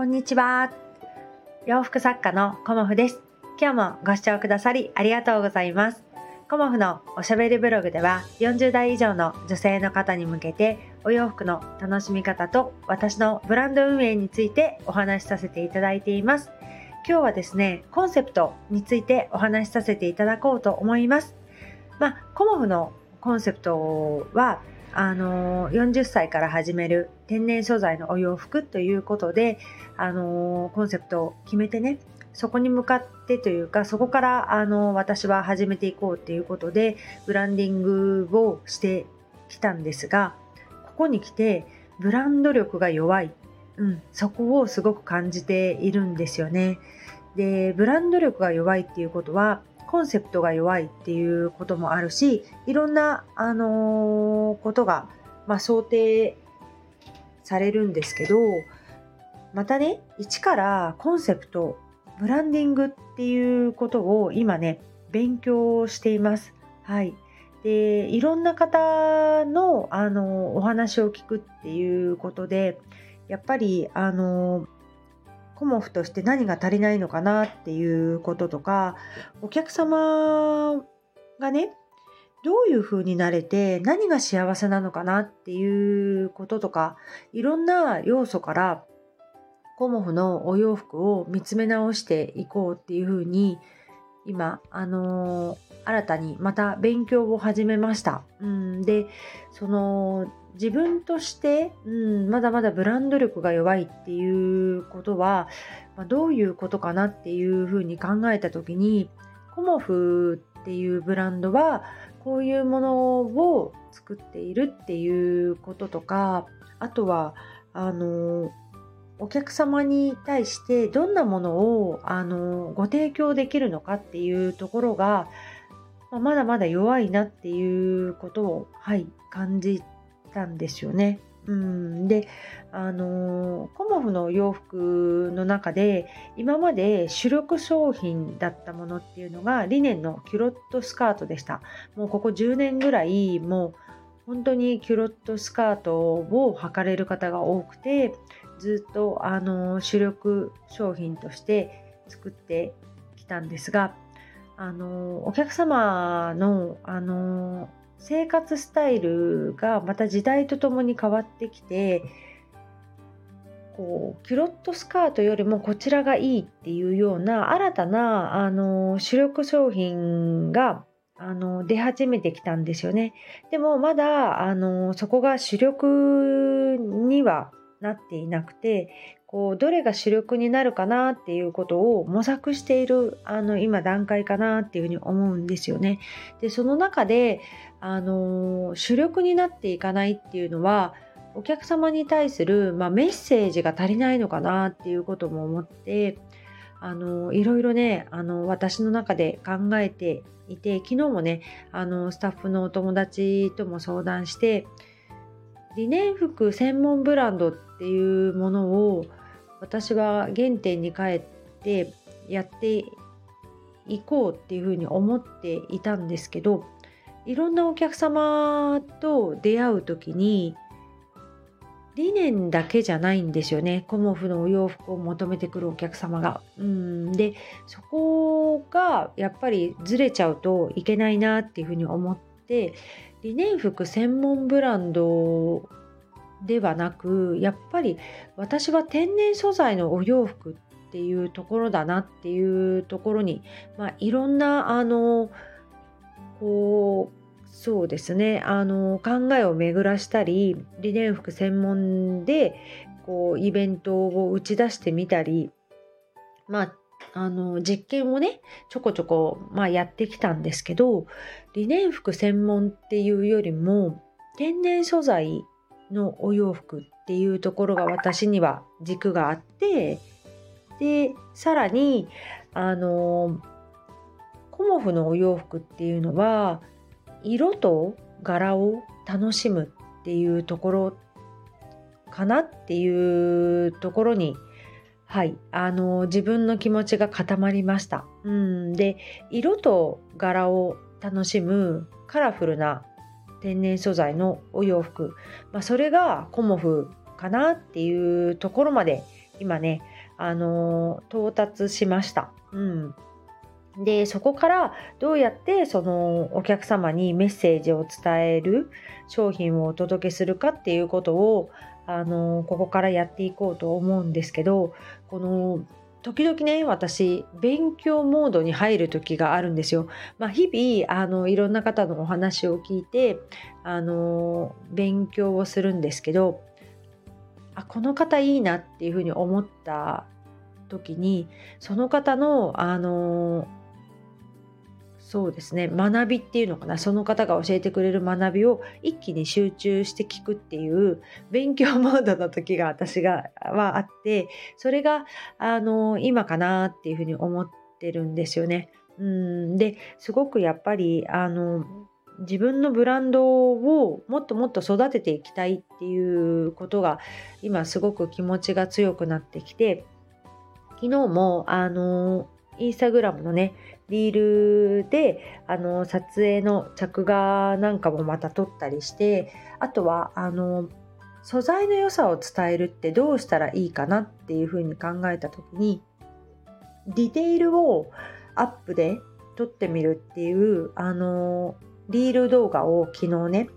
こんにちは。洋服作家のコモフです。今日もご視聴くださりありがとうございます。コモフのおしゃべりブログでは40代以上の女性の方に向けてお洋服の楽しみ方と私のブランド運営についてお話しさせていただいています。今日はですね、コンセプトについてお話しさせていただこうと思います。まあ、コモフのコンセプトはあの40歳から始める天然素材のお洋服ということで、あのコンセプトを決めてねそこに向かってというかそこからあの私は始めていこうっていうことでブランディングをしてきたんですがここに来てブランド力が弱い、うん、そこをすごく感じているんですよね。でブランド力が弱いっていうことはコンセプトが弱いっていうこともあるしいろんな、あのー、ことが、まあ、想定されるんですけどまたね一からコンセプトブランディングっていうことを今ね勉強しています。はい、でいろんな方のあのお話を聞くっていうことでやっぱりあのコモフとして何が足りないのかなっていうこととかお客様がねどういう風になれて何が幸せなのかなっていうこととかいろんな要素からコモフのお洋服を見つめ直していこうっていう風に今あのー、新たにまた勉強を始めました。うん、でその自分として、うん、まだまだブランド力が弱いっていうことは、まあ、どういうことかなっていうふうに考えた時にコモフっていうブランドはこういうものを作っているっていうこととかあとはあのお客様に対してどんなものをあのご提供できるのかっていうところが、まあ、まだまだ弱いなっていうことを、はい、感じたんですよね。うん、であのコモフの洋服の中で今まで主力商品だったものっていうのがリネンのキュロットスカートでしたもうここ10年ぐらいもう本当にキュロットスカートを履かれる方が多くてずっとあの主力商品として作ってきたんですがあのお客様のあの生活スタイルがまた時代とともに変わってきてこうキュロットスカートよりもこちらがいいっていうような新たなあの主力商品があの出始めてきたんですよね。でもまだあのそこが主力にはなっていなくてこうどれが主力になるかなっていうことを模索しているあの今段階かなっていうふうに思うんですよね。でその中であの主力になっていかないっていうのはお客様に対する、まあ、メッセージが足りないのかなっていうことも思ってあのいろいろねあの私の中で考えていて昨日もねあのスタッフのお友達とも相談してリネン服専門ブランドっていうものを私は原点に帰ってやっていこうっていうふうに思っていたんですけどいろんなお客様と出会う時に理念だけじゃないんですよねコモフのお洋服を求めてくるお客様が。うんでそこがやっぱりずれちゃうといけないなっていうふうに思ってリネン服専門ブランドではなくやっぱり私は天然素材のお洋服っていうところだなっていうところに、まあ、いろんなあのこうそうですねあの考えを巡らしたりリネン服専門でこうイベントを打ち出してみたりまああの実験をねちょこちょこ、まあ、やってきたんですけどリネン服専門っていうよりも天然素材のお洋服っていうところが私には軸があってでさらにあのコモフのお洋服っていうのは色と柄を楽しむっていうところかなっていうところにはいあの自分の気持ちが固まりました。うんで色と柄を楽しむカラフルな天然素材のお洋服、まあ、それがコモフかなっていうところまで今ねあの到達しました。うんでそこからどうやってそのお客様にメッセージを伝える商品をお届けするかっていうことをあのここからやっていこうと思うんですけどこの時々ね私勉強モードに入る時があるんですよ。まあ、日々あのいろんな方のお話を聞いてあの勉強をするんですけどあこの方いいなっていうふうに思った時にその方のあのそうですね。学びっていうのかな。その方が教えてくれる学びを一気に集中して聞くっていう勉強モードの時が私がはあってそれがあの今かなっていうふうに思ってるんですよね。うん。ですごくやっぱりあの自分のブランドをもっともっと育てていきたいっていうことが今すごく気持ちが強くなってきて昨日もあのインスタグラムのねリールであの撮影の着画なんかもまた撮ったりしてあとはあの素材の良さを伝えるってどうしたらいいかなっていうふうに考えた時にディテールをアップで撮ってみるっていうあのリール動画を昨日ね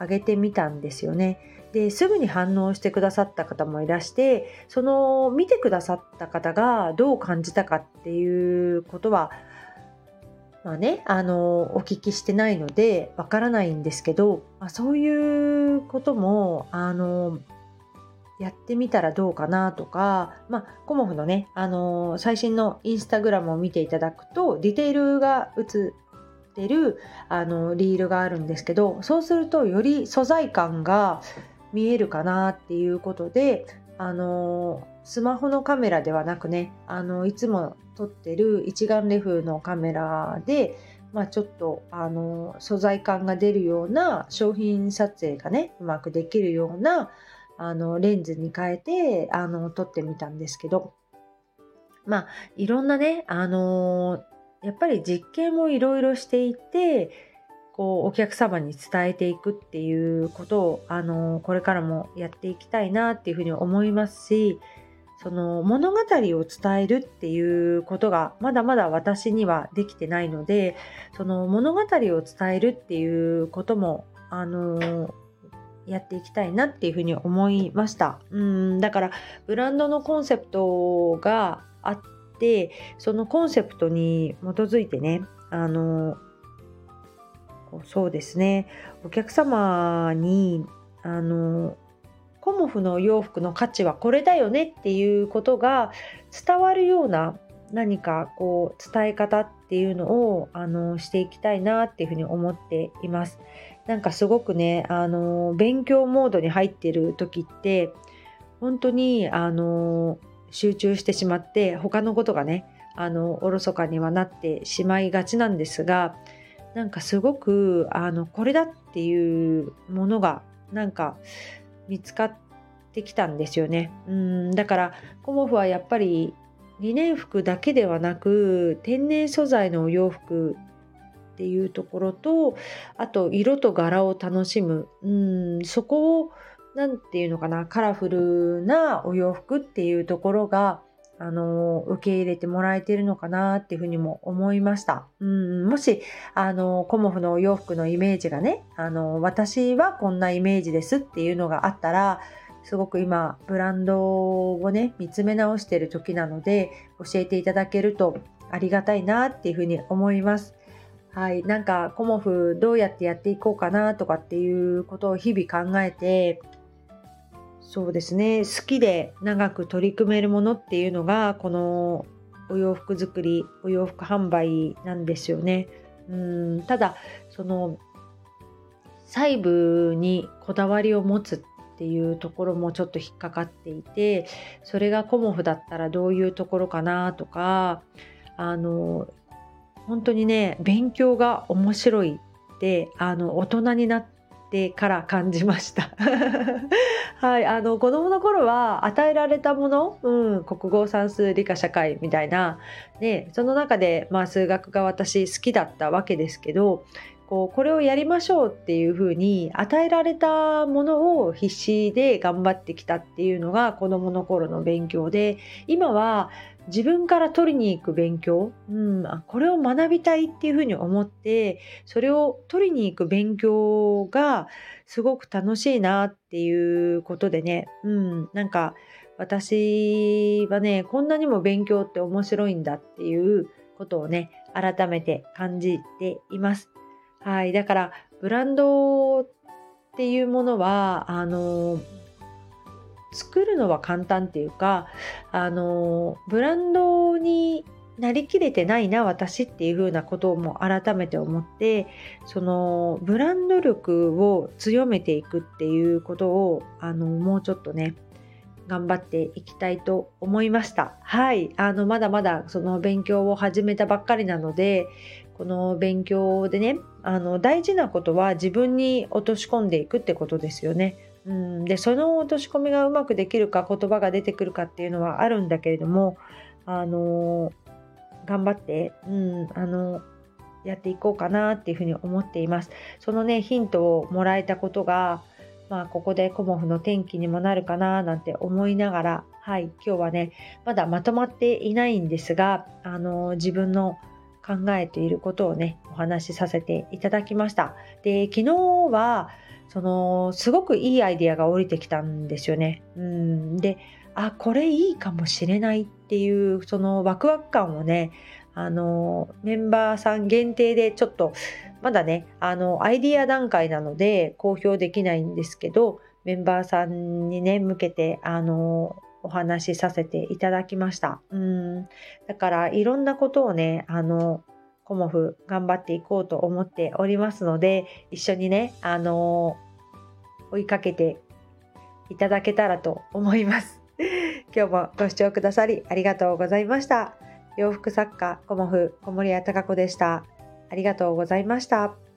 上げてみたんですよね。ですぐに反応してくださった方もいらしてその見てくださった方がどう感じたかっていうことはまあね、あのお聞きしてないのでわからないんですけど、まあ、そういうこともあのやってみたらどうかなとか、まあ、コモフのね、あの最新のインスタグラムを見ていただくとディテールが映ってるあのリールがあるんですけどそうするとより素材感が見えるかなっていうことであのスマホのカメラではなくねあのいつも撮ってる一眼レフのカメラで、まあ、ちょっとあの素材感が出るような商品撮影がねうまくできるようなあのレンズに変えてあの撮ってみたんですけどまあいろんなねあのやっぱり実験もいろいろしていてこうお客様に伝えていくっていうことをあのこれからもやっていきたいなっていうふうに思いますしその物語を伝えるっていうことがまだまだ私にはできてないのでその物語を伝えるっていうこともあのやっていきたいなっていうふうに思いました。うんだからブランドのコンセプトがあってそのコンセプトに基づいてねあのそうですねお客様にあのコモフの洋服の価値はこれだよねっていうことが伝わるような何かこう伝え方っていうのをあのしていきたいなっていうふうに思っています。なんかすごくねあの勉強モードに入ってる時って本当にあの集中してしまって他のことがねあのおろそかにはなってしまいがちなんですがなんかすごくあのこれだっていうものがなんか見つかってきたんですよね。うんだからコモフはやっぱりリネン服だけではなく天然素材のお洋服っていうところとあと色と柄を楽しむうんそこを何て言うのかなカラフルなお洋服っていうところがあの受け入れてもらえてるのかなっていうふうにも思いました。うん、もし、あの、コモフのお洋服のイメージがね、あの、私はこんなイメージですっていうのがあったら、すごく今、ブランドをね、見つめ直してる時なので、教えていただけるとありがたいなっていうふうに思います。はい。なんか、コモフどうやってやっていこうかなとかっていうことを日々考えて、そうですね好きで長く取り組めるものっていうのがこのお洋服作りお洋服販売なんですよね。うんただその細部にこだわりを持つっていうところもちょっと引っかかっていてそれがコモフだったらどういうところかなとかあの本当にね勉強が面白いってあの大人になっててから感じました。はい、あの子供の頃は与えられたもの、うん、国語算数理科社会みたいな、ね、その中で、まあ、数学が私好きだったわけですけどこうこれをやりましょうっていうふうに与えられたものを必死で頑張ってきたっていうのが子どもの頃の勉強で今は自分から取りに行く勉強、うん、これを学びたいっていうふうに思ってそれを取りに行く勉強がすごく楽しいなっていうことでね、うん、なんか私はねこんなにも勉強って面白いんだっていうことをね改めて感じています。はい。だから、ブランドっていうものは、あの、作るのは簡単っていうか、あの、ブランドになりきれてないな私っていう風なことも改めて思ってそのブランド力を強めていくっていうことをあのもうちょっとね頑張っていきたいと思いました。はい。あの、まだまだその勉強を始めたばっかりなので、この勉強でね、あの、大事なことは自分に落とし込んでいくってことですよね。うん、で、その落とし込みがうまくできるか、言葉が出てくるかっていうのはあるんだけれども、あの、頑張って、うん、あの、やっていこうかなっていうふうに思っています。そのね、ヒントをもらえたことが、まあ、ここでコモフの天気にもなるかななんて思いながら、はい、今日はね、まだまとまっていないんですが、あの自分の考えていることをね、お話しさせていただきました。で、昨日は、その、すごくいいアイディアが降りてきたんですよね。うん。で、あ、これいいかもしれないっていう、そのワクワク感をね、あの、メンバーさん限定でちょっとまだね、あの、アイディア段階なので公表できないんですけど、メンバーさんにね、向けて、あの、お話しさせていただきました。うん。だから、いろんなことをね、あの、コモフ頑張っていこうと思っておりますので、一緒にね、あの、追いかけていただけたらと思います。今日もご視聴くださりありがとうございました。洋服作家、コモフ、小森屋隆子でした。ありがとうございました。